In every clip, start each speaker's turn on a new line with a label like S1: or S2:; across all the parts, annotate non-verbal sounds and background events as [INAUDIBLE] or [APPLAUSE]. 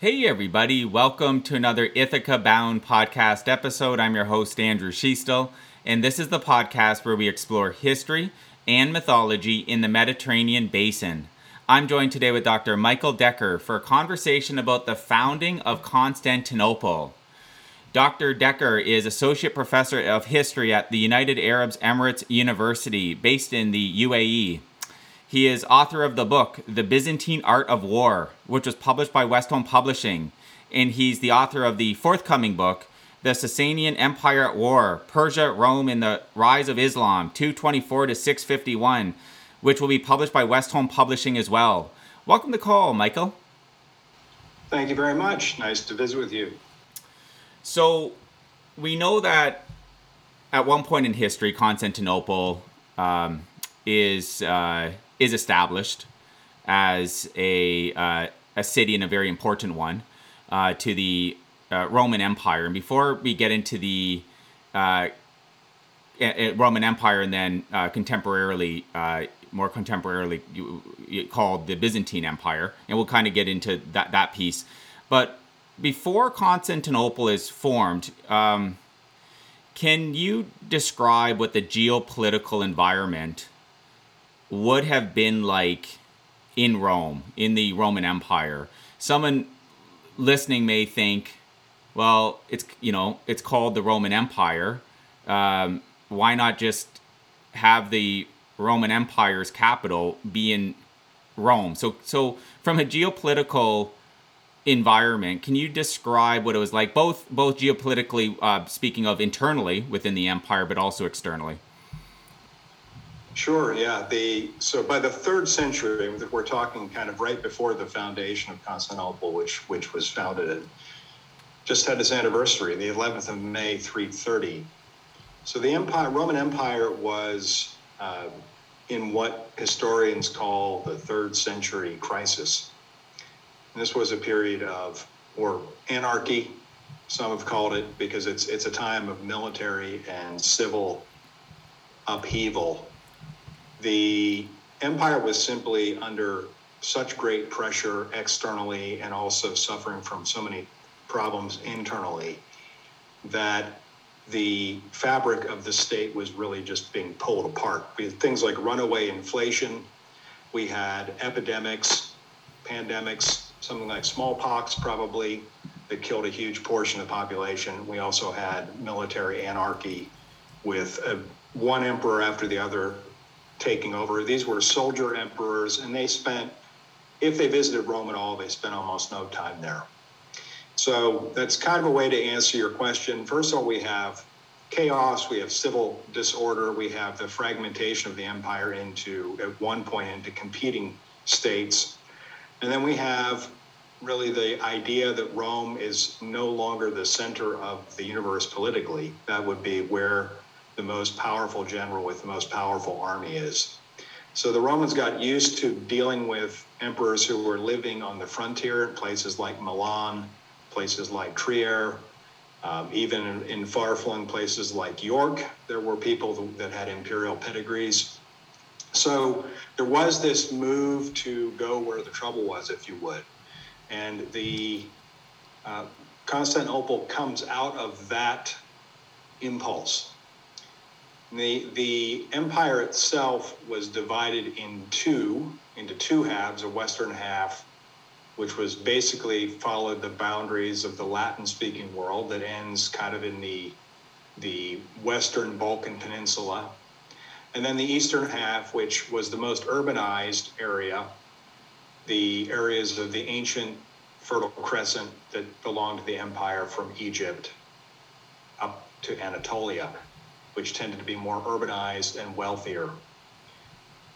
S1: Hey, everybody, welcome to another Ithaca Bound podcast episode. I'm your host, Andrew Schiestel, and this is the podcast where we explore history and mythology in the Mediterranean basin. I'm joined today with Dr. Michael Decker for a conversation about the founding of Constantinople. Dr. Decker is Associate Professor of History at the United Arab Emirates University, based in the UAE. He is author of the book, The Byzantine Art of War, which was published by Westholme Publishing. And he's the author of the forthcoming book, The Sasanian Empire at War Persia, Rome, and the Rise of Islam, 224 to 651, which will be published by Westholme Publishing as well. Welcome to call, Michael.
S2: Thank you very much. Nice to visit with you.
S1: So, we know that at one point in history, Constantinople um, is. Uh, is established as a, uh, a city and a very important one uh, to the uh, Roman Empire. And before we get into the uh, Roman Empire and then uh, contemporarily, more contemporarily called the Byzantine Empire, and we'll kind of get into that, that piece. But before Constantinople is formed, um, can you describe what the geopolitical environment would have been like in Rome, in the Roman Empire. Someone listening may think, well, it's you know, it's called the Roman Empire. Um, why not just have the Roman Empire's capital be in Rome? So, so from a geopolitical environment, can you describe what it was like, both both geopolitically uh, speaking of internally within the empire, but also externally?
S2: Sure. Yeah. The so by the third century, we're talking kind of right before the foundation of Constantinople, which which was founded and just had its anniversary, the 11th of May, 330. So the empire, Roman Empire, was uh, in what historians call the third century crisis. And this was a period of or anarchy. Some have called it because it's it's a time of military and civil upheaval the empire was simply under such great pressure externally and also suffering from so many problems internally that the fabric of the state was really just being pulled apart. We had things like runaway inflation, we had epidemics, pandemics, something like smallpox probably that killed a huge portion of the population. We also had military anarchy with a, one emperor after the other taking over. These were soldier emperors, and they spent, if they visited Rome at all, they spent almost no time there. So that's kind of a way to answer your question. First of all, we have chaos, we have civil disorder, we have the fragmentation of the empire into, at one point, into competing states. And then we have really the idea that Rome is no longer the center of the universe politically. That would be where the most powerful general with the most powerful army is. So the Romans got used to dealing with emperors who were living on the frontier in places like Milan, places like Trier, um, even in, in far flung places like York, there were people that had imperial pedigrees. So there was this move to go where the trouble was, if you would. And the uh, Constantinople comes out of that impulse. The, the empire itself was divided in two, into two halves, a western half, which was basically followed the boundaries of the Latin speaking world that ends kind of in the, the western Balkan Peninsula. And then the eastern half, which was the most urbanized area, the areas of the ancient Fertile Crescent that belonged to the empire from Egypt up to Anatolia which tended to be more urbanized and wealthier.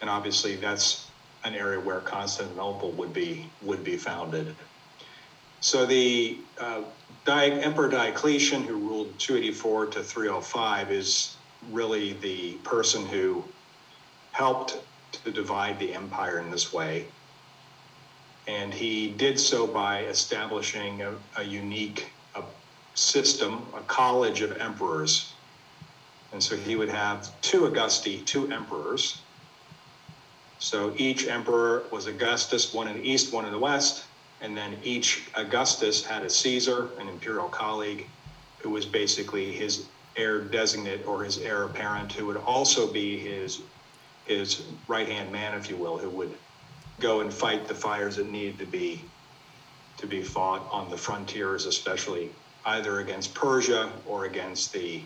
S2: And obviously, that's an area where Constantinople would be would be founded. So the uh, Emperor Diocletian, who ruled 284 to 305, is really the person who helped to divide the empire in this way. And he did so by establishing a, a unique a system, a college of emperors and so he would have two Augusti, two emperors. So each emperor was Augustus, one in the east, one in the west, and then each Augustus had a Caesar, an imperial colleague, who was basically his heir designate or his heir apparent, who would also be his his right hand man, if you will, who would go and fight the fires that needed to be to be fought on the frontiers, especially either against Persia or against the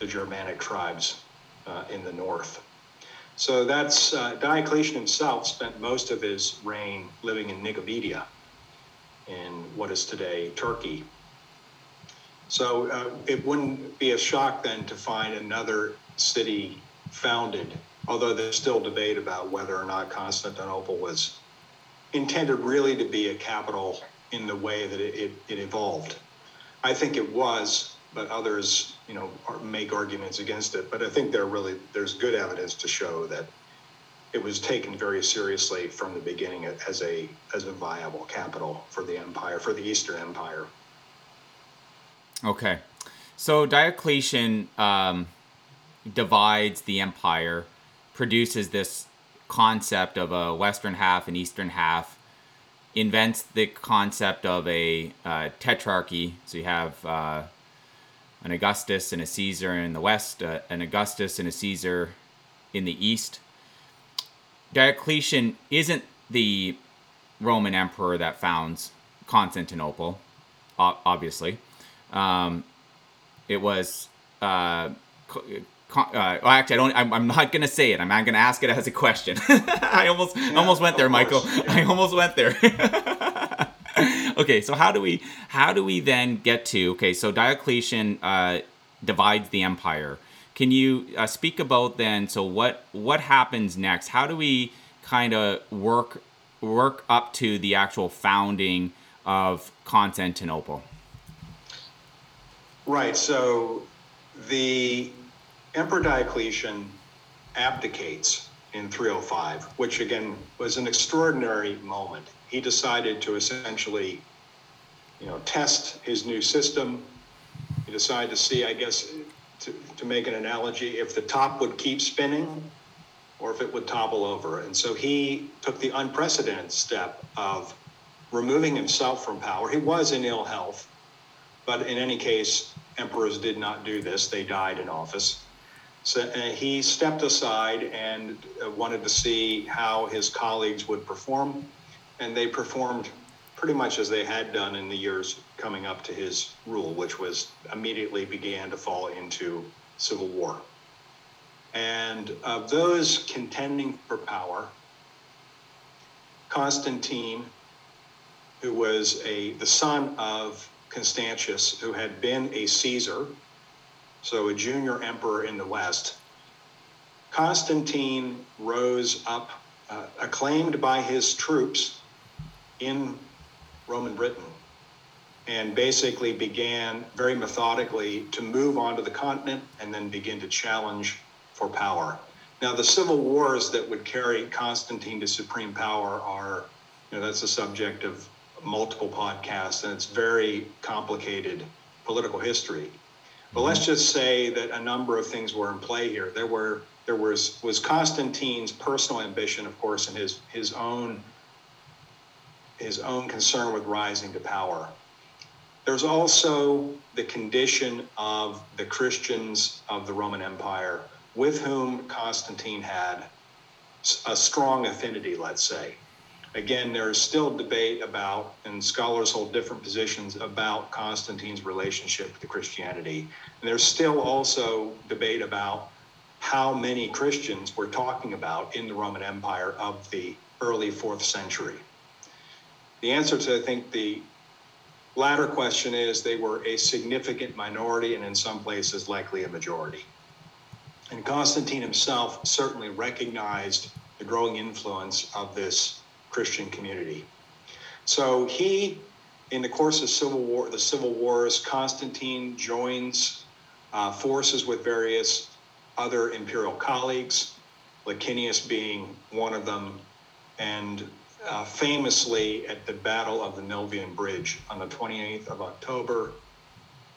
S2: the Germanic tribes uh, in the north. So that's uh, Diocletian himself spent most of his reign living in Nicomedia, in what is today Turkey. So uh, it wouldn't be a shock then to find another city founded, although there's still debate about whether or not Constantinople was intended really to be a capital in the way that it, it, it evolved. I think it was, but others, you know, make arguments against it. But I think there really there's good evidence to show that it was taken very seriously from the beginning as a as a viable capital for the empire for the Eastern Empire.
S1: Okay, so Diocletian um, divides the empire, produces this concept of a western half and eastern half, invents the concept of a uh, tetrarchy. So you have uh, an Augustus and a Caesar in the west, uh, an Augustus and a Caesar in the east. Diocletian isn't the Roman emperor that founds Constantinople, obviously. Um, it was uh, uh, well, actually, I don't. I'm, I'm not gonna say it. I'm not gonna ask it as a question. [LAUGHS] I almost yeah, almost went there, Michael. I almost went there. [LAUGHS] [LAUGHS] okay, so how do we how do we then get to okay? So Diocletian uh, divides the empire. Can you uh, speak about then? So what what happens next? How do we kind of work work up to the actual founding of Constantinople?
S2: Right. So the Emperor Diocletian abdicates in 305, which again was an extraordinary moment. He decided to essentially, you know, test his new system. He decided to see, I guess, to, to make an analogy, if the top would keep spinning or if it would topple over. And so he took the unprecedented step of removing himself from power. He was in ill health, but in any case, emperors did not do this. They died in office. So uh, he stepped aside and uh, wanted to see how his colleagues would perform, and they performed pretty much as they had done in the years coming up to his rule, which was immediately began to fall into civil war. And of those contending for power, Constantine, who was a the son of Constantius, who had been a Caesar, so a junior emperor in the West. Constantine rose up, uh, acclaimed by his troops in Roman Britain, and basically began very methodically to move onto the continent and then begin to challenge for power. Now, the civil wars that would carry Constantine to supreme power are, you know, that's a subject of multiple podcasts, and it's very complicated political history. But let's mm-hmm. just say that a number of things were in play here. There were there was was Constantine's personal ambition, of course, and his his own his own concern with rising to power. There's also the condition of the Christians of the Roman Empire with whom Constantine had a strong affinity, let's say. Again, there's still debate about, and scholars hold different positions about Constantine's relationship to Christianity. And there's still also debate about how many Christians we're talking about in the Roman Empire of the early fourth century. The answer to, I think, the latter question is they were a significant minority and in some places likely a majority. And Constantine himself certainly recognized the growing influence of this Christian community. So he, in the course of civil war, the civil wars, Constantine joins uh, forces with various other imperial colleagues, Licinius being one of them, and uh, famously at the Battle of the Milvian Bridge on the 28th of October,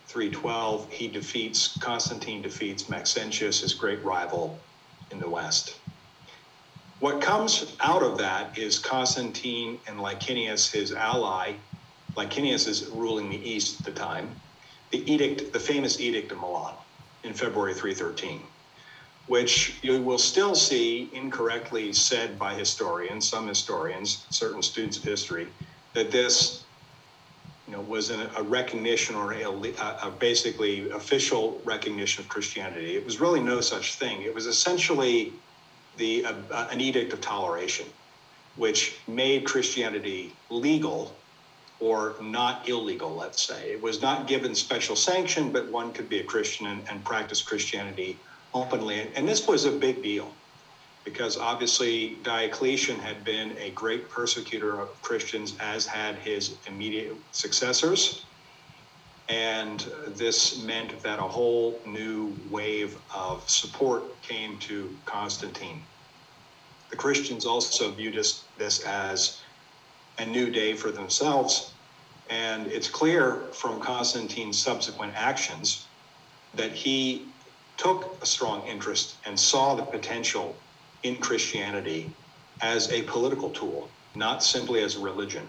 S2: 312, he defeats, Constantine defeats Maxentius, his great rival in the West. What comes out of that is Constantine and Licinius, his ally. Licinius is ruling the east at the time. The edict, the famous Edict of Milan in February 313, which you will still see incorrectly said by historians, some historians, certain students of history, that this you know, was an, a recognition or a, a, basically official recognition of Christianity. It was really no such thing. It was essentially the uh, an edict of toleration, which made Christianity legal or not illegal. Let's say it was not given special sanction, but one could be a Christian and, and practice Christianity openly. And this was a big deal because obviously Diocletian had been a great persecutor of Christians, as had his immediate successors. And this meant that a whole new wave of support came to Constantine. The Christians also viewed this, this as a new day for themselves. And it's clear from Constantine's subsequent actions that he took a strong interest and saw the potential in Christianity as a political tool, not simply as a religion.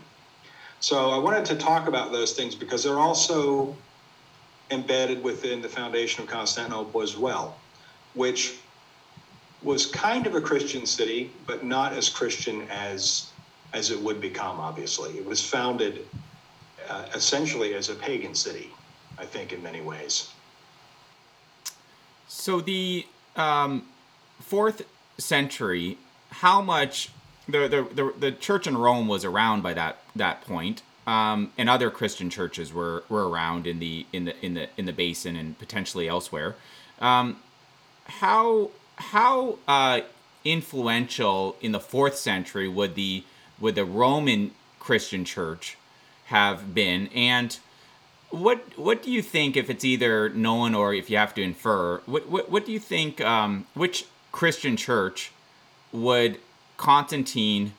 S2: So I wanted to talk about those things because they're also embedded within the foundation of Constantinople as well, which was kind of a Christian city, but not as Christian as as it would become. Obviously, it was founded uh, essentially as a pagan city, I think, in many ways.
S1: So the um, fourth century, how much the, the, the, the, church in Rome was around by that that point, um, and other Christian churches were, were around in the in the in the in the basin and potentially elsewhere. Um, how how uh, influential in the fourth century would the would the Roman Christian church have been, and what what do you think if it's either known or if you have to infer? What what, what do you think? Um, which Christian church would Constantine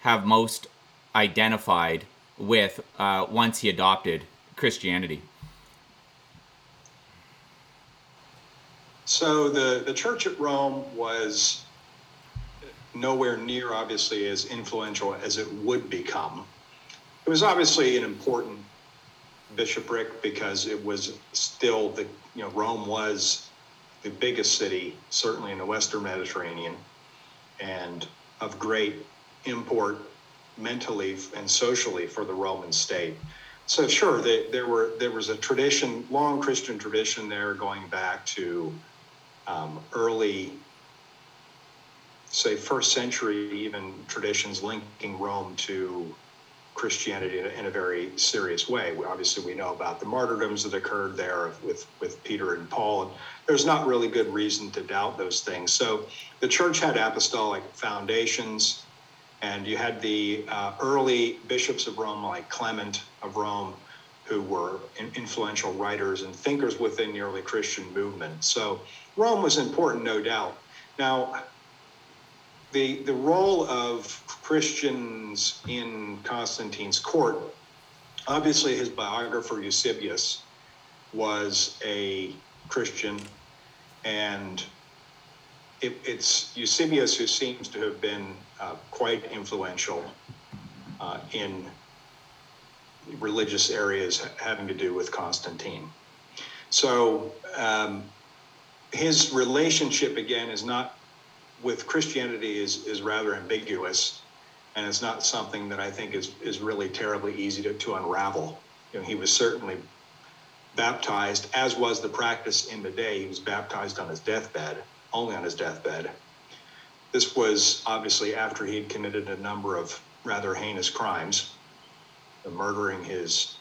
S1: have most identified with uh, once he adopted Christianity?
S2: So the, the church at Rome was nowhere near, obviously, as influential as it would become. It was obviously an important bishopric because it was still the, you know, Rome was the biggest city, certainly in the Western Mediterranean, and of great import mentally and socially for the Roman state. So sure, they, there were there was a tradition, long Christian tradition there, going back to um, early, say, first century even traditions linking Rome to Christianity in a, in a, very serious way. We, obviously, we know about the martyrdoms that occurred there with, with Peter and Paul. And there's not really good reason to doubt those things. So the church had apostolic foundations, and you had the uh, early bishops of Rome, like Clement of Rome, who were influential writers and thinkers within the early Christian movement. So Rome was important, no doubt. Now, the, the role of Christians in Constantine's court, obviously his biographer Eusebius was a Christian, and it, it's Eusebius who seems to have been uh, quite influential uh, in religious areas having to do with Constantine. So um, his relationship again is not with Christianity is is rather ambiguous, and it's not something that I think is is really terribly easy to, to unravel. You know, he was certainly baptized, as was the practice in the day. He was baptized on his deathbed, only on his deathbed. This was obviously after he had committed a number of rather heinous crimes, murdering his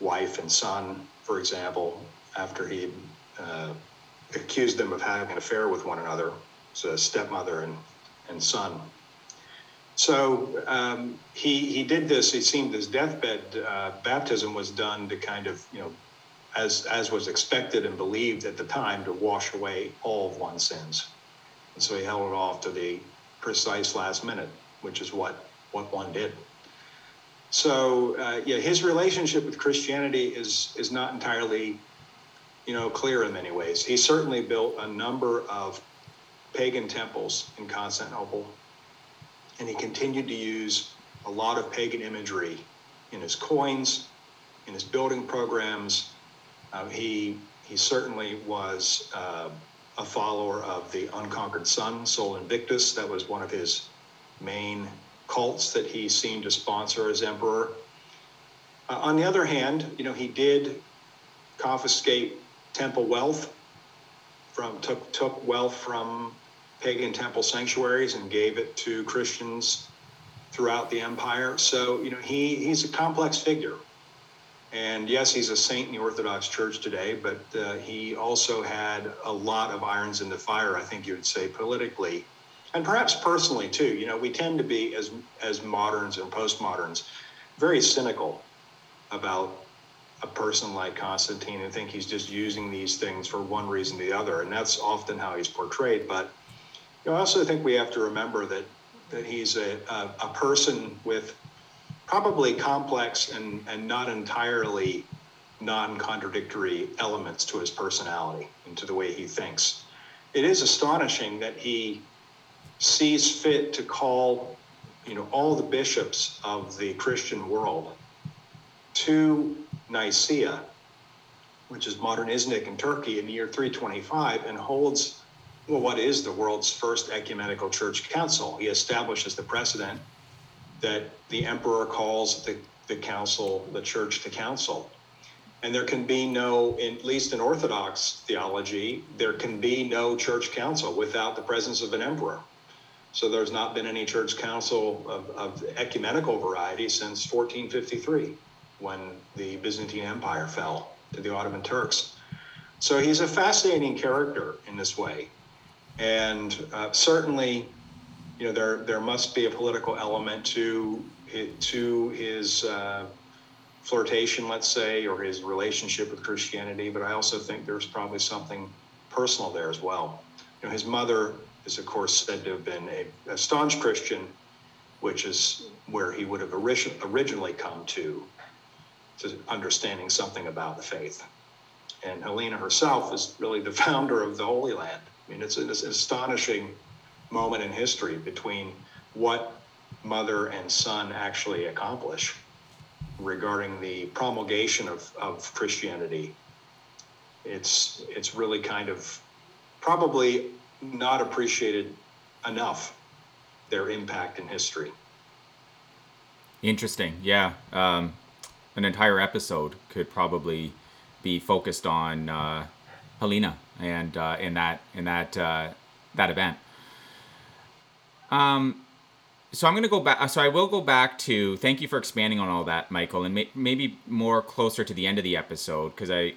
S2: wife and son, for example, after he uh, accused them of having an affair with one another so stepmother and, and son. So um, he, he did this. It seemed his deathbed uh, baptism was done to kind of, you know, as, as was expected and believed at the time, to wash away all of one's sins. And so he held it off to the precise last minute, which is what, what one did. So uh, yeah, his relationship with Christianity is is not entirely, you know, clear in many ways. He certainly built a number of pagan temples in Constantinople, and he continued to use a lot of pagan imagery in his coins, in his building programs. Uh, he he certainly was uh, a follower of the unconquered sun, Sol Invictus. That was one of his main cults that he seemed to sponsor as emperor. Uh, on the other hand, you know, he did confiscate temple wealth from took took wealth from pagan temple sanctuaries and gave it to Christians throughout the empire. So, you know, he he's a complex figure. And yes, he's a saint in the Orthodox Church today, but uh, he also had a lot of irons in the fire, I think you would say, politically, and perhaps personally too. You know, we tend to be as as moderns and postmoderns very cynical about a person like Constantine and think he's just using these things for one reason or the other, and that's often how he's portrayed. But I also think we have to remember that that he's a, a, a person with probably complex and, and not entirely non-contradictory elements to his personality and to the way he thinks. It is astonishing that he sees fit to call, you know, all the bishops of the Christian world to Nicaea, which is modern Iznik in Turkey in the year 325, and holds well, what is the world's first ecumenical church council? He establishes the precedent that the emperor calls the, the council, the church to council. And there can be no, at least in Orthodox theology, there can be no church council without the presence of an emperor. So there's not been any church council of, of ecumenical variety since 1453, when the Byzantine Empire fell to the Ottoman Turks. So he's a fascinating character in this way. And uh, certainly, you know, there there must be a political element to to his uh, flirtation, let's say, or his relationship with Christianity. But I also think there's probably something personal there as well. You know, his mother is, of course, said to have been a, a staunch Christian, which is where he would have origin, originally come to to understanding something about the faith. And Helena herself is really the [LAUGHS] founder of the Holy Land. I mean, it's an, astonishing moment in history between what mother and son actually accomplish regarding the promulgation of, of Christianity. It's it's really kind of probably not appreciated enough their impact in history.
S1: Interesting, yeah. Um, an entire episode could probably be focused on uh, Helena and uh, in that in that uh, that event. Um, so I'm going to go back. So I will go back to. Thank you for expanding on all that, Michael, and may, maybe more closer to the end of the episode because I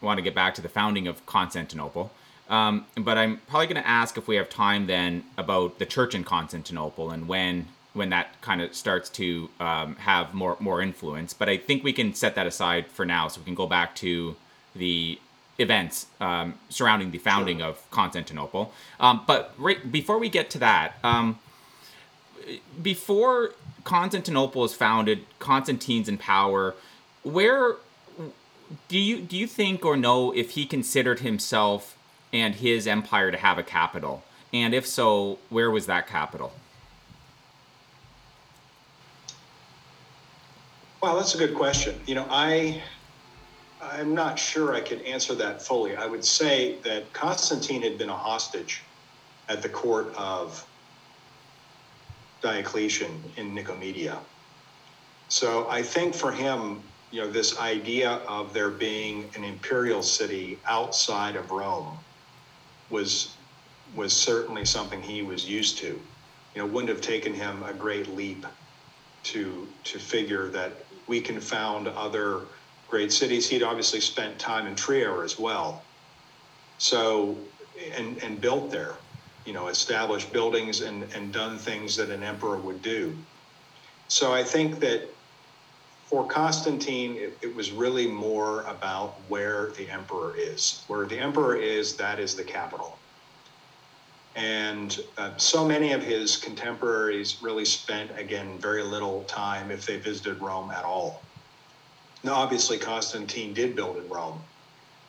S1: want to get back to the founding of Constantinople. Um, but I'm probably going to ask if we have time then about the church in Constantinople and when when that kind of starts to um, have more more influence. But I think we can set that aside for now, so we can go back to the events um, surrounding the founding sure. of Constantinople. Um, but right before we get to that, um, before Constantinople is founded, Constantine's in power. Where do you do you think or know if he considered himself and his empire to have a capital? And if so, where was that capital?
S2: Well, that's a good question. You know, I I'm not sure I could answer that fully. I would say that Constantine had been a hostage at the court of Diocletian in Nicomedia. So I think for him, you know, this idea of there being an imperial city outside of Rome was was certainly something he was used to. You know, wouldn't have taken him a great leap to to figure that we can found other great cities. He'd obviously spent time in Trier as well. So, and, and built there, you know, established buildings and, and done things that an emperor would do. So I think that for Constantine, it, it was really more about where the emperor is. Where the emperor is, that is the capital. And uh, so many of his contemporaries really spent, again, very little time if they visited Rome at all. Now, obviously, Constantine did build in Rome,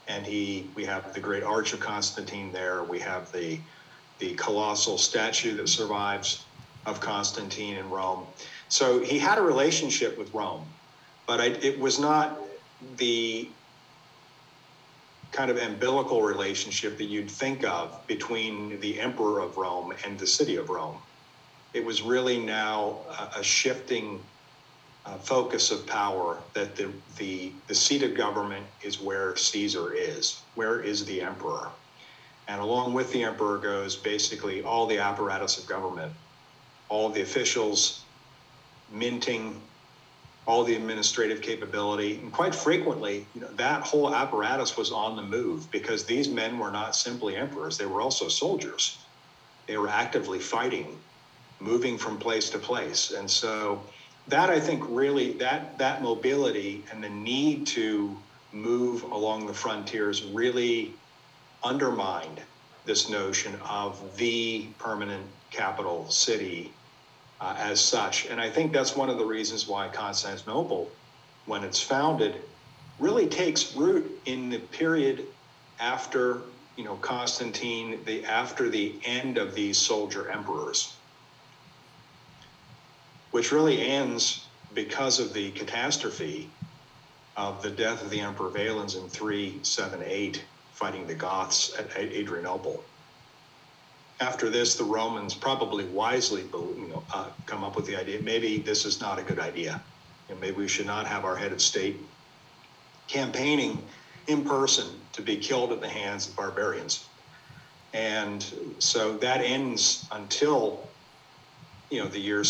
S2: and he we have the great Arch of Constantine there. We have the the colossal statue that survives of Constantine in Rome. So he had a relationship with Rome, but I, it was not the kind of umbilical relationship that you'd think of between the emperor of Rome and the city of Rome. It was really now a, a shifting uh, focus of power that the, the, the seat of government is where Caesar is. Where is the emperor? And along with the emperor goes basically all the apparatus of government, all the officials, minting, all the administrative capability. And quite frequently, you know, that whole apparatus was on the move because these men were not simply emperors, they were also soldiers. They were actively fighting, moving from place to place. And so that I think really that that mobility and the need to move along the frontiers really undermined this notion of the permanent capital city uh, as such. And I think that's one of the reasons why Constantinople, when it's founded, really takes root in the period after you know Constantine, the after the end of these soldier emperors, which really ends because of the catastrophe of the death of the Emperor Valens in 378, fighting the Goths at Adrianople after this, the Romans probably wisely, you know, uh, come up with the idea maybe this is not a good idea, and maybe we should not have our head of state campaigning in person to be killed at the hands of barbarians. And so that ends until, you know, the year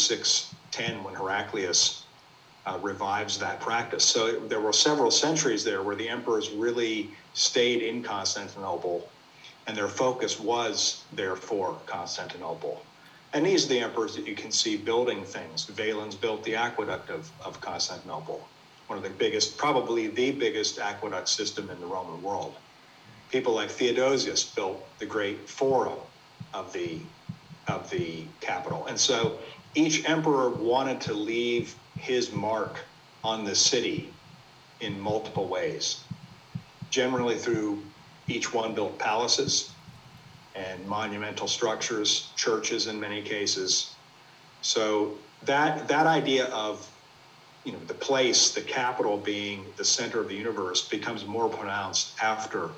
S2: 610 when Heraclius uh, revives that practice. So there were several centuries there where the emperors really stayed in Constantinople and their focus was therefore Constantinople. And these are the emperors that you can see building things. Valens built the aqueduct of, of Constantinople, one of the biggest, probably the biggest aqueduct system in the Roman world. People like Theodosius built the great forum of the, of the capital. And so each emperor wanted to leave his mark on the city in multiple ways, generally through each one built palaces and monumental structures, churches in many cases. So that that idea of you know the place, the capital being the center of the universe becomes more pronounced after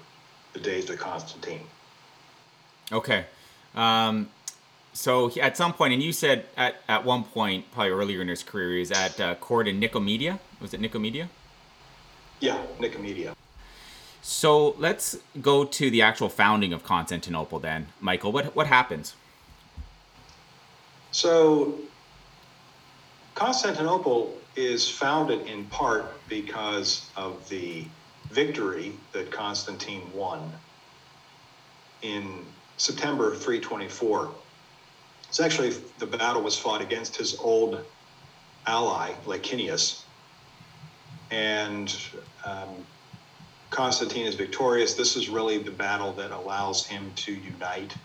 S2: the days of Constantine.
S1: Okay. Um, so at some point, and you said at, at one point, probably earlier in his career, he was at uh, court in Nicomedia. Was it Nicomedia?
S2: Yeah, Nicomedia.
S1: So let's go to the actual founding of Constantinople then. Michael, what, what happens?
S2: So Constantinople is founded in part because of the victory that Constantine won in September 324. It's actually the battle was fought against his old ally, Licinius. And um, Constantine is victorious, this is really the battle that allows him to unite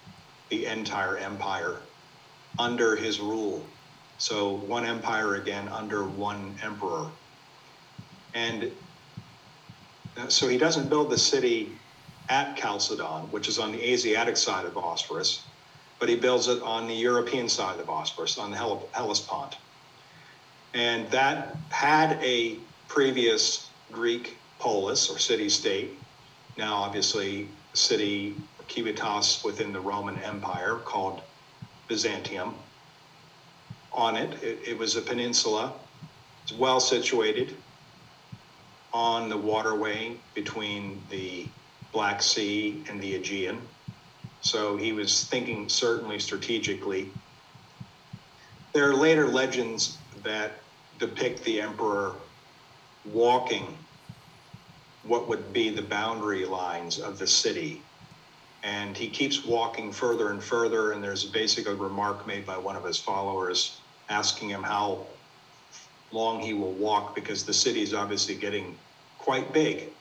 S2: the entire empire under his rule. So, one empire again under one emperor. And so he doesn't build the city at Chalcedon, which is on the Asiatic side of Bosphorus, but he builds it on the European side of the Bosphorus, on the Hellespont. And that had a previous Greek polis or city state, now obviously city civitas within the Roman Empire called Byzantium. On it, it, it was a peninsula, it's well situated on the waterway between the Black Sea and the Aegean. So he was thinking certainly strategically. There are later legends that depict the emperor walking what would be the boundary lines of the city. And he keeps walking further and further, and there's basically a remark made by one of his followers asking him how long he will walk because the city is obviously getting quite big.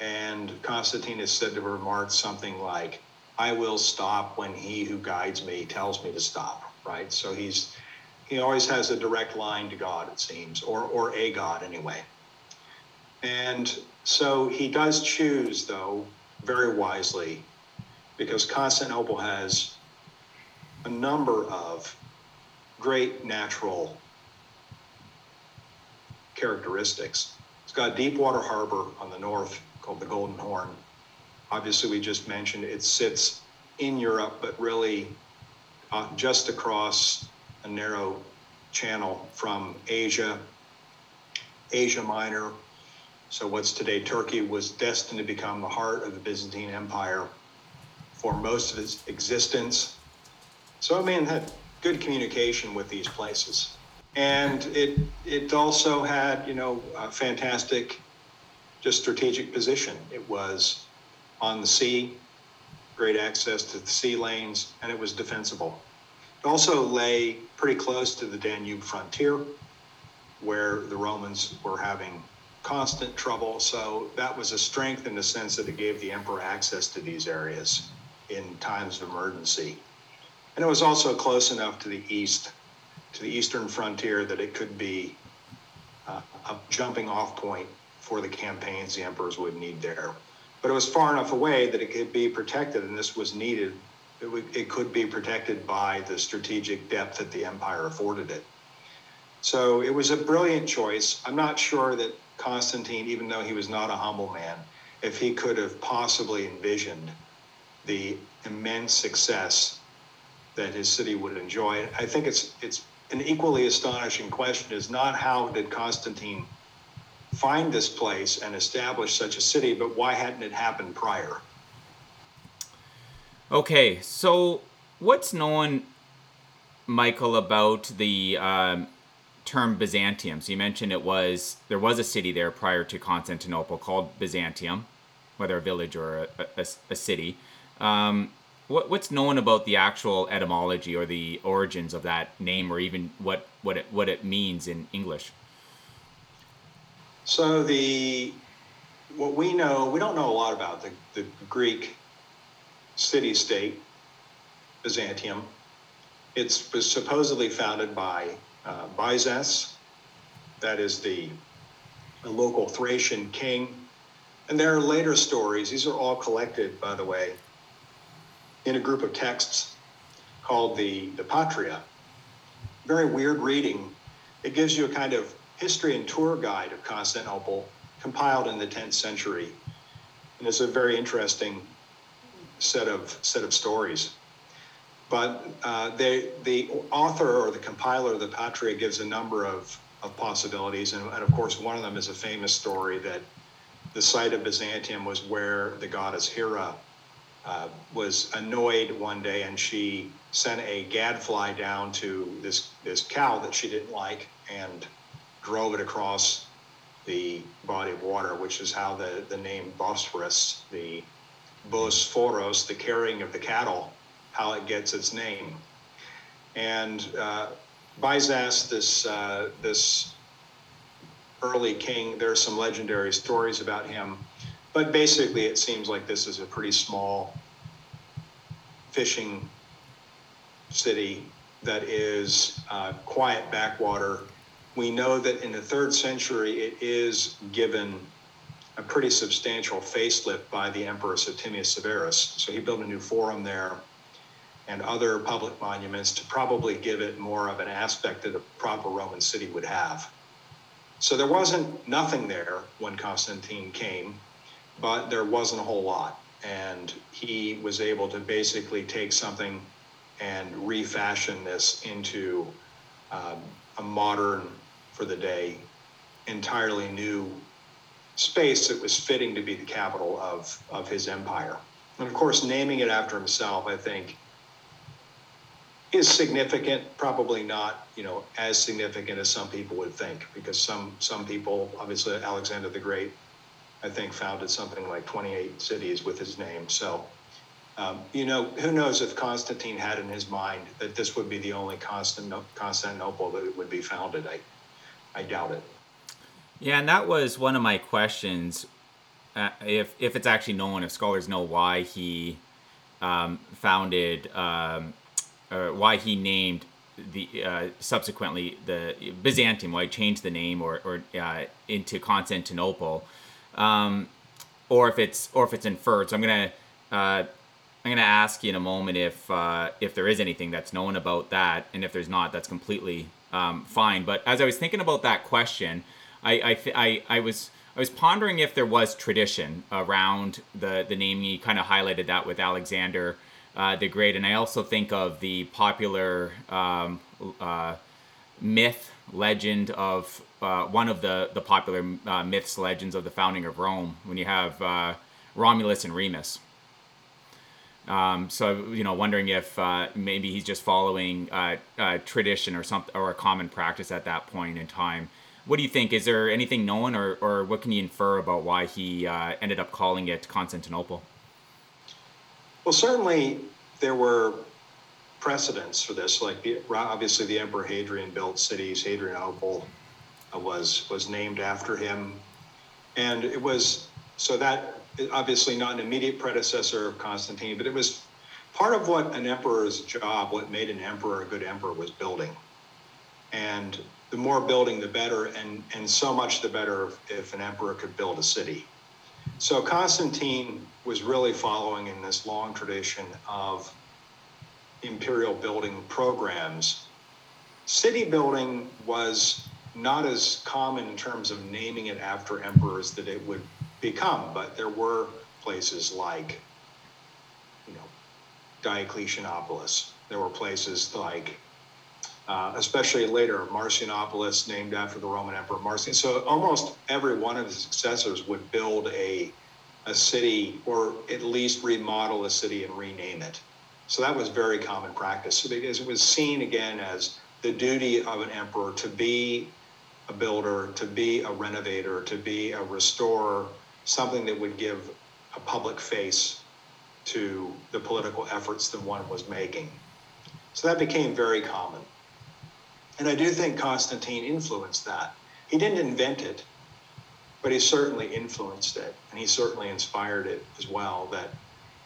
S2: And Constantine is said to have remarked something like, I will stop when he who guides me tells me to stop, right? So he's he always has a direct line to God, it seems, or or a God anyway. And so he does choose, though, very wisely, because Constantinople has a number of great natural characteristics. It's got a deep water harbor on the north called the Golden Horn. Obviously, we just mentioned it sits in Europe, but really uh, just across a narrow channel from Asia, Asia Minor. So, what's today Turkey was destined to become the heart of the Byzantine Empire for most of its existence. So, I mean, had good communication with these places. And it, it also had, you know, a fantastic just strategic position. It was on the sea, great access to the sea lanes, and it was defensible. It also lay pretty close to the Danube frontier, where the Romans were having constant trouble. So that was a strength in the sense that it gave the emperor access to these areas in times of emergency. And it was also close enough to the east, to the eastern frontier, that it could be uh, a jumping off point for the campaigns the emperors would need there. But it was far enough away that it could be protected, and this was needed. It, it could be protected by the strategic depth that the empire afforded it. So it was a brilliant choice. I'm not sure that Constantine, even though he was not a humble man, if he could have possibly envisioned the immense success that his city would enjoy. I think it's it's an equally astonishing question is not how did Constantine find this place and establish such a city, but why hadn't it happened prior?
S1: Okay, so what's known, Michael, about the um, term Byzantium? So you mentioned it was there was a city there prior to Constantinople called Byzantium, whether a village or a, a, a city. Um, what, what's known about the actual etymology or the origins of that name, or even what what it what it means in English?
S2: So the what we know, we don't know a lot about the, the Greek city state, Byzantium. It was supposedly founded by uh, that is the, the local Thracian king. And there are later stories, these are all collected, by the way, in a group of texts called the, the Patria. Very weird reading. It gives you a kind of history and tour guide of Constantinople, compiled in the 10th century. And it's a very interesting set of set of stories. But uh, they, the author or the compiler of the Patria gives a number of, of possibilities, and, and of course, one of them is a famous story that the site of Byzantium was where the goddess Hera uh, was annoyed one day, and she sent a gadfly down to this this cow that she didn't like, and drove it across the body of water, which is how the, the name Bosphorus, the Bosphoros, the carrying of the cattle, how it gets its name. And uh, Byzas, this, uh, this early king, there are some legendary stories about him, but basically it seems like this is a pretty small fishing city that is uh, quiet backwater we know that in the third century it is given a pretty substantial facelift by the Emperor Septimius Severus. So he built a new forum there and other public monuments to probably give it more of an aspect that a proper Roman city would have. So there wasn't nothing there when Constantine came, but there wasn't a whole lot. And he was able to basically take something and refashion this into um, a modern for the day, entirely new space that was fitting to be the capital of, of his empire. And of course, naming it after himself, I think, is significant, probably not, you know, as significant as some people would think, because some some people, obviously Alexander the Great, I think founded something like 28 cities with his name. So, um, you know, who knows if Constantine had in his mind that this would be the only Constantinople that would be founded. I, I doubt it.
S1: Yeah, and that was one of my questions. Uh, if if it's actually known, if scholars know why he um, founded, um, or why he named the uh, subsequently the Byzantium, why he changed the name or or uh, into Constantinople, um, or if it's or if it's inferred. So I'm gonna uh, I'm going to ask you in a moment if uh, if there is anything that's known about that, and if there's not, that's completely um, fine. But as I was thinking about that question, I I, I, I was I was pondering if there was tradition around the the name. You kind of highlighted that with Alexander uh, the Great, and I also think of the popular um, uh, myth legend of uh, one of the the popular uh, myths legends of the founding of Rome. When you have uh, Romulus and Remus. Um, so you know, wondering if uh, maybe he's just following tradition or something or a common practice at that point in time what do you think? Is there anything known, or, or what can you infer about why he uh, ended up calling it Constantinople?
S2: Well, certainly there were precedents for this. Like the, obviously, the Emperor Hadrian built cities. Hadrianople uh, was was named after him, and it was so that obviously not an immediate predecessor of Constantine, but it was part of what an emperor's job, what made an emperor a good emperor, was building. And the more building, the better, and, and so much the better if, if an emperor could build a city. So Constantine was really following in this long tradition of imperial building programs. City building was not as common in terms of naming it after emperors that it would become, but there were places like, you know, Diocletianopolis. There were places like uh, especially later, Marcianopolis, named after the Roman Emperor Marcian. So almost every one of his successors would build a, a city or at least remodel a city and rename it. So that was very common practice so because it was seen again as the duty of an emperor to be a builder, to be a renovator, to be a restorer, something that would give a public face to the political efforts that one was making. So that became very common. And I do think Constantine influenced that. He didn't invent it, but he certainly influenced it, and he certainly inspired it as well. That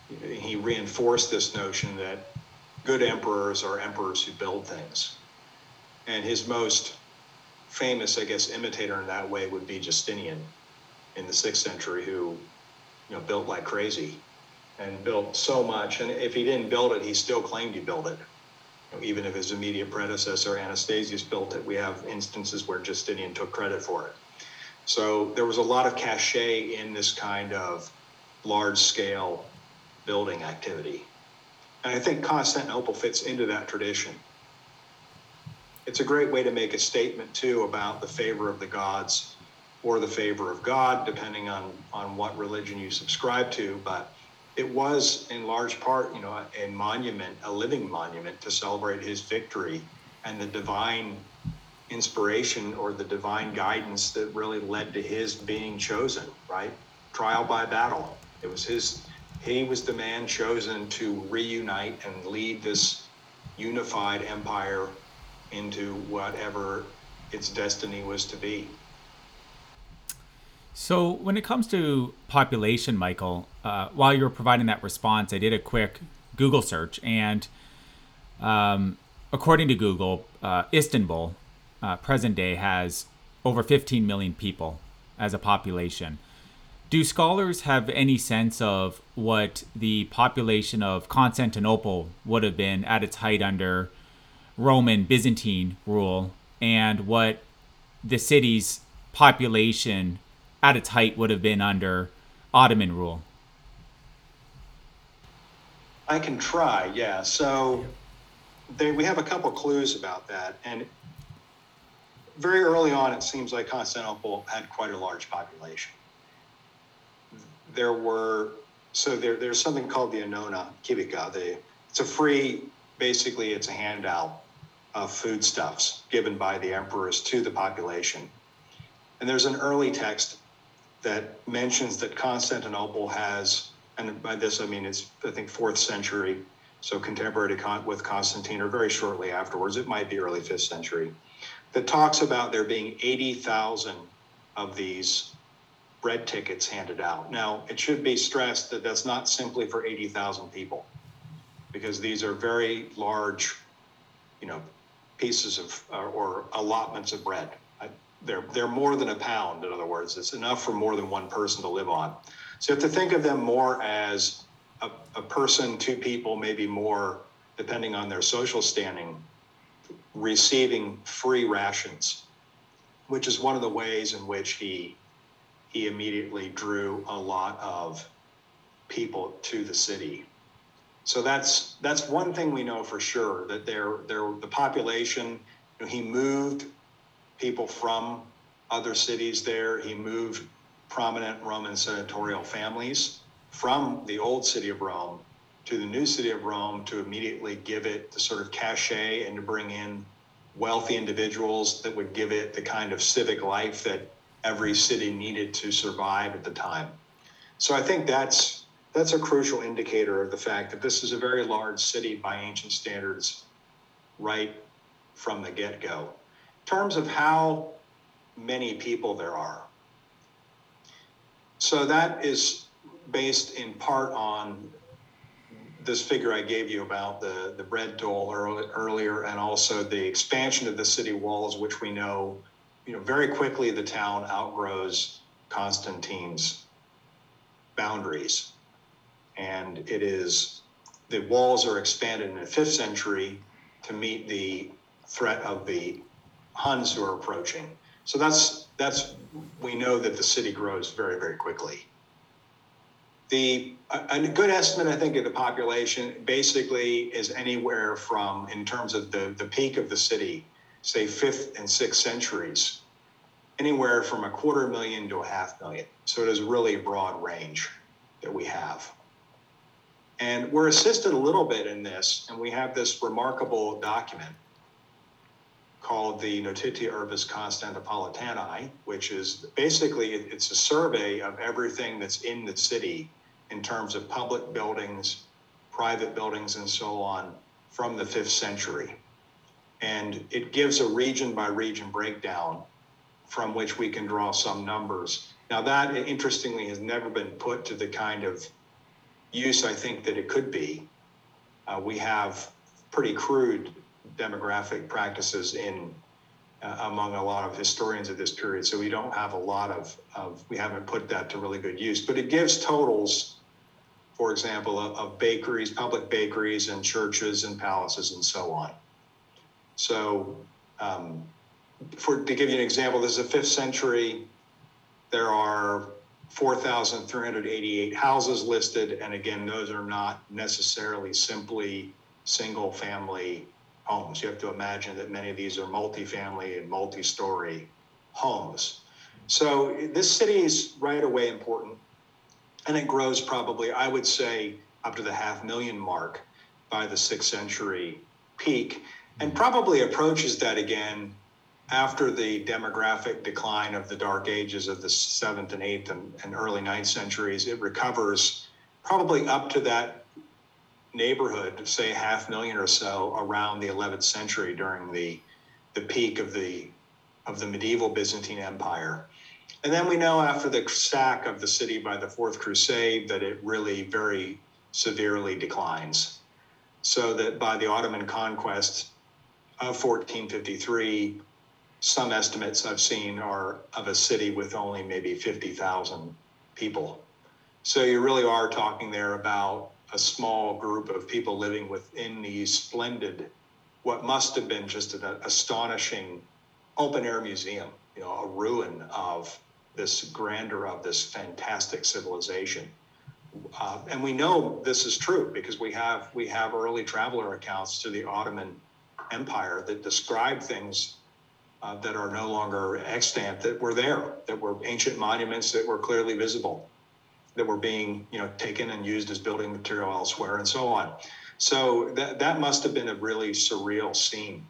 S2: he reinforced this notion that good emperors are emperors who build things. And his most famous, I guess, imitator in that way would be Justinian in the sixth century, who you know built like crazy and built so much. And if he didn't build it, he still claimed he built it even if his immediate predecessor Anastasius built it, we have instances where Justinian took credit for it. So there was a lot of cachet in this kind of large scale building activity. And I think Constantinople fits into that tradition. It's a great way to make a statement, too, about the favor of the gods or the favor of God, depending on, on what religion you subscribe to. But it was in large part, you know, a monument, a living monument to celebrate his victory and the divine inspiration or the divine guidance that really led to his being chosen, right? Trial by battle. It was his, he was the man chosen to reunite and lead this unified empire into whatever its destiny was to be.
S1: So, when it comes to population, Michael, uh, while you were providing that response, I did a quick Google search, and um, according to Google, uh, Istanbul, uh, present day, has over 15 million people as a population. Do scholars have any sense of what the population of Constantinople would have been at its height under Roman Byzantine rule, and what the city's population at its height would have been under Ottoman rule?
S2: I can try, yeah. So they, we have a couple clues about that. And very early on, it seems like Constantinople had quite a large population. There were, so there, there's something called the Annona Civica. It's a free, basically, it's a handout of foodstuffs given by the emperors to the population. And there's an early text that mentions that Constantinople has, and by this I mean it's, I think, fourth century, so contemporary with Constantine or very shortly afterwards, it might be early fifth century, that talks about there being 80,000 of these bread tickets handed out. Now, it should be stressed that that's not simply for 80,000 people, because these are very large, you know, pieces of uh, or allotments of bread they're they're more than a pound. In other words, it's enough for more than one person to live on. So you have to think of them more as a, a person, two people, maybe more, depending on their social standing, receiving free rations, which is one of the ways in which he he immediately drew a lot of people to the city. So that's that's one thing we know for sure that there there the population. You know, he moved people from other cities there. He moved prominent Roman senatorial families from the old city of Rome to the new city of Rome to immediately give it the sort of cachet and to bring in wealthy individuals that would give it the kind of civic life that every city needed to survive at the time. So I think that's that's a crucial indicator of the fact that this is a very large city by ancient standards right from the get-go. Terms of how many people there are. So that is based in part on this figure I gave you about the, the bread dole early, earlier and also the expansion of the city walls, which we know, you know, very quickly the town outgrows Constantine's boundaries. And it is, the walls are expanded in the fifth century to meet the threat of the Huns who are approaching. So that's, that's, we know that the city grows very, very quickly. The a, good estimate, I think, of the population basically is anywhere from, in terms of the, the peak of the city, say fifth and sixth centuries, anywhere from a quarter million to a half million. So it is really a broad range that we have. And we're assisted a little bit in this, and we have this remarkable document called the Notitia Urbis Constantinopolitanae, which is basically it's a survey of everything that's in the city in terms of public buildings, private buildings, and so on from the fifth century. And it gives a region by region breakdown from which we can draw some numbers. Now, that interestingly has never been put to the kind of use I think that it could be. Uh, we have pretty crude demographic practices in uh, among a lot of historians of this period. So we don't have a lot of, of, we haven't put that to really good use, but it gives totals, for example, of, of bakeries, public bakeries and churches and palaces and so on. So um, for, to give you an example, this is a fifth century. There are 4,388 houses listed. And again, those are not necessarily simply single family homes. You have to imagine that many of these are multifamily and multi story homes. So this city is right away important, and it grows probably, I would say, up to the half million mark by the sixth century peak, and probably approaches that again after the demographic decline of the dark ages of the seventh and eighth and, and early ninth centuries. It recovers probably up to that neighborhood, say half million or so, around the 11th century during the the peak of the of the medieval Byzantine Empire. And then we know after the sack of the city by the Fourth Crusade that it really very severely declines. So that by the Ottoman conquest of 1453, some estimates I've seen are of a city with only maybe 50,000 people. So you really are talking there about a small group of people living within these splendid, what must have been just an astonishing open air museum, you know, a ruin of this grandeur of this fantastic civilization. Uh, and we know this is true because we have we have early traveler accounts to the Ottoman Empire that describe things uh, that are no longer extant that were there, that were ancient monuments that were clearly visible that were being you know taken and used as building material elsewhere and so on. So that that must have been a really surreal scene.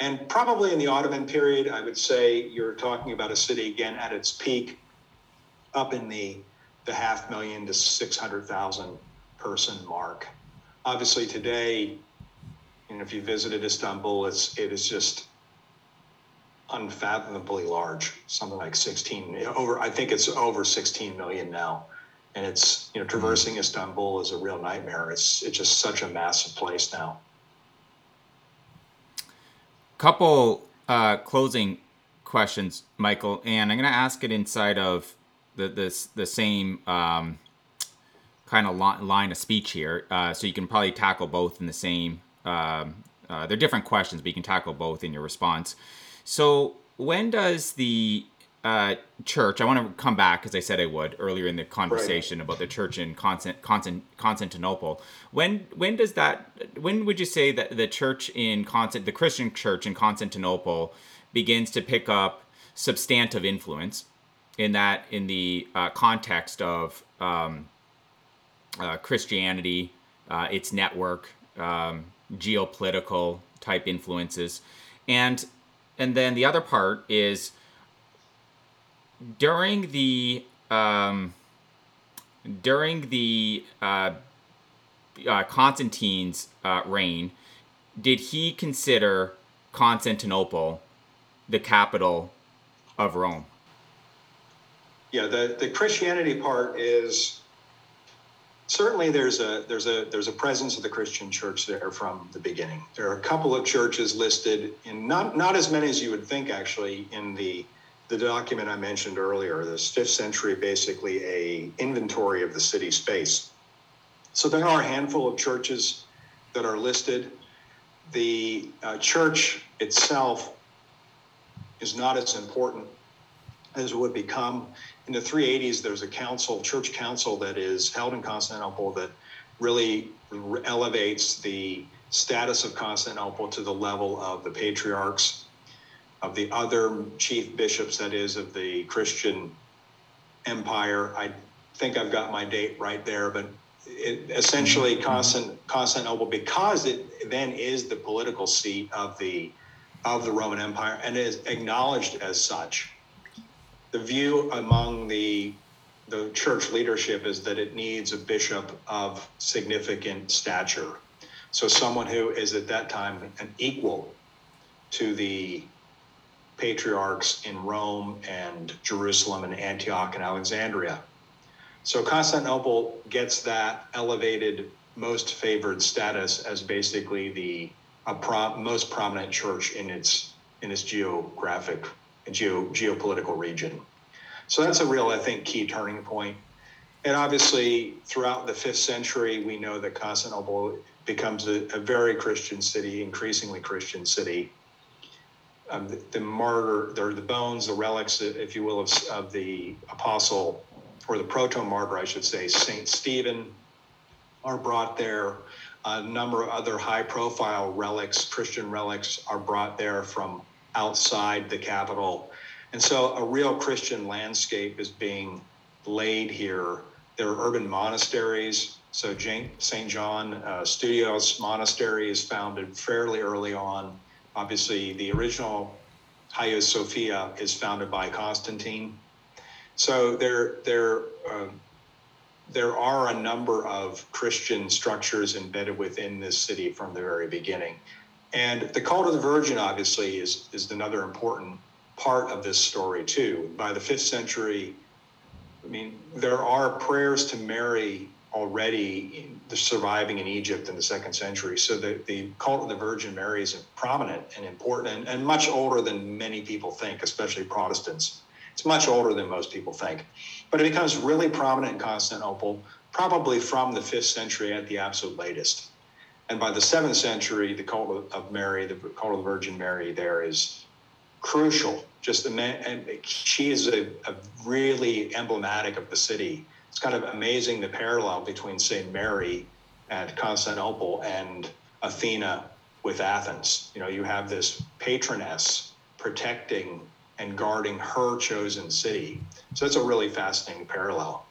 S2: And probably in the Ottoman period, I would say you're talking about a city again at its peak, up in the the half million to six hundred thousand person mark. Obviously today, know, if you visited Istanbul, it's it is just unfathomably large, something like 16 over. I think it's over 16 million now and it's you know traversing Istanbul is a real nightmare. It's it's just such a massive place now.
S1: Couple uh, closing questions, Michael, and I'm going to ask it inside of the this the same um, kind of line of speech here, uh, so you can probably tackle both in the same. Um, uh, they're different questions, but you can tackle both in your response. So, when does the uh, church? I want to come back because I said I would earlier in the conversation right. about the church in Constant, Constant, Constantinople. When when does that? When would you say that the church in Constant, the Christian church in Constantinople, begins to pick up substantive influence? In that, in the uh, context of um, uh, Christianity, uh, its network, um, geopolitical type influences, and and then the other part is during the um, during the uh, uh, Constantine's uh, reign, did he consider Constantinople the capital of Rome?
S2: Yeah, the, the Christianity part is certainly there's a there's a there's a presence of the Christian church there from the beginning. There are a couple of churches listed in not not as many as you would think actually in the the document I mentioned earlier, this fifth century, basically a inventory of the city space. So there are a handful of churches that are listed. The uh, church itself is not as important as it would become. In the 380s, there's a council, church council that is held in Constantinople that really elevates the status of Constantinople to the level of the patriarchs of the other chief bishops, that is, of the Christian empire. I think I've got my date right there, but it, essentially mm-hmm. Constant, Constantinople, because it then is the political seat of the of the Roman Empire and is acknowledged as such. The view among the the church leadership is that it needs a bishop of significant stature. So someone who is at that time an equal to the patriarchs in Rome and Jerusalem and Antioch and Alexandria. So Constantinople gets that elevated most favored status as basically the most prominent church in its in its geographic geo, geopolitical region. So that's a real, I think, key turning point. And obviously, throughout the fifth century, we know that Constantinople becomes a, a very Christian city, increasingly Christian city um, the, the martyr, the, the bones, the relics, if you will, of, of the apostle or the proto martyr, I should say, Saint Stephen, are brought there. A number of other high profile relics, Christian relics, are brought there from outside the capital. And so a real Christian landscape is being laid here. There are urban monasteries. So St. John uh, Studios Monastery is founded fairly early on. Obviously, the original Hagia Sophia is founded by Constantine. So there, there, uh, there are a number of Christian structures embedded within this city from the very beginning. And the cult of the Virgin, obviously, is, is another important part of this story, too. By the fifth century, I mean, there are prayers to Mary already surviving in Egypt in the second century. So the, the cult of the Virgin Mary is prominent and important and, and much older than many people think, especially Protestants. It's much older than most people think. But it becomes really prominent in Constantinople, probably from the fifth century at the absolute latest. And by the seventh century, the cult of Mary, the cult of the Virgin Mary, there is crucial. Just the and she is a, a really emblematic of the city it's kind of amazing the parallel between, St. Mary at Constantinople and Athena with Athens. You know, you have this patroness protecting and guarding her chosen city. So it's a really fascinating parallel.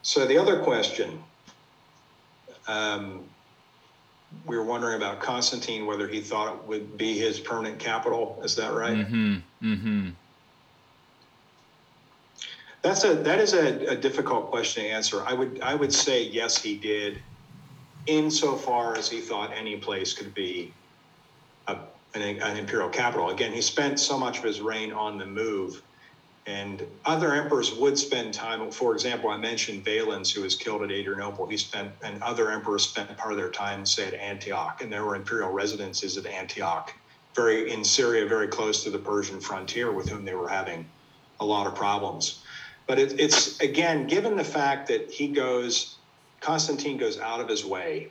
S2: So the other question, um, we were wondering about Constantine, whether he thought it would be his permanent capital. Is that right?
S1: Mm-hmm. Mm-hmm.
S2: That's a that is a, a difficult question to answer. I would I would say yes, he did, insofar as he thought any place could be a, an, an imperial capital. Again, he spent so much of his reign on the move, and other emperors would spend time. For example, I mentioned Valens, who was killed at Adrianople. He spent, and other emperors spent part of their time, say, at Antioch, and there were imperial residences at Antioch, very in Syria, very close to the Persian frontier, with whom they were having a lot of problems. But it, it's again, given the fact that he goes, Constantine goes out of his way.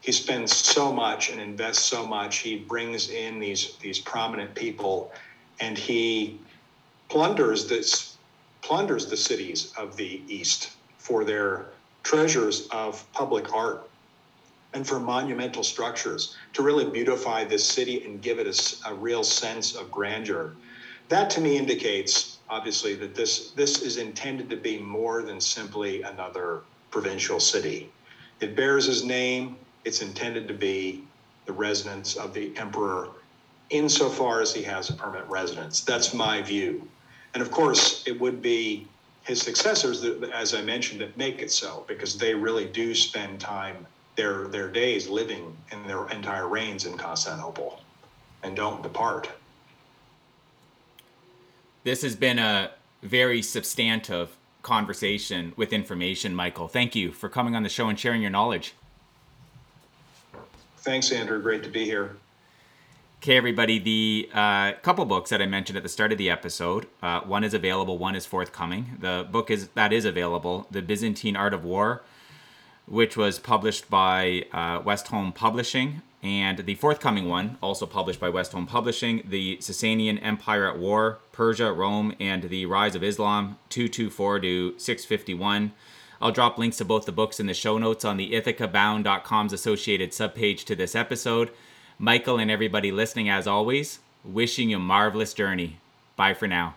S2: He spends so much and invests so much. He brings in these these prominent people, and he plunders this plunders the cities of the east for their treasures of public art and for monumental structures to really beautify this city and give it a, a, real sense of grandeur. That to me indicates, obviously, that this, this is intended to be more than simply another provincial city. It bears his name, it's intended to be the residence of the emperor insofar as he has a permanent residence. That's my view. And of course, it would be his successors, as I mentioned, that make it so because they really do spend time their their days living in their entire reigns in Constantinople and don't depart.
S1: This has been a very substantive conversation with information, Michael. Thank you for coming on the show and sharing your knowledge.
S2: Thanks, Andrew. Great to be here.
S1: Okay, everybody. The uh, couple books that I mentioned at the start of the episode, uh, one is available, one is forthcoming. The book is that is available, "The Byzantine Art of War," which was published by uh, Westholme Publishing, and the forthcoming one, also published by Westholme Publishing, The Sasanian Empire at War, Persia, Rome, and the Rise of Islam, 224 to 651. I'll drop links to both the books in the show notes on the ithacabound.com's associated subpage to this episode. Michael and everybody listening, as always, wishing you a marvelous journey. Bye for now.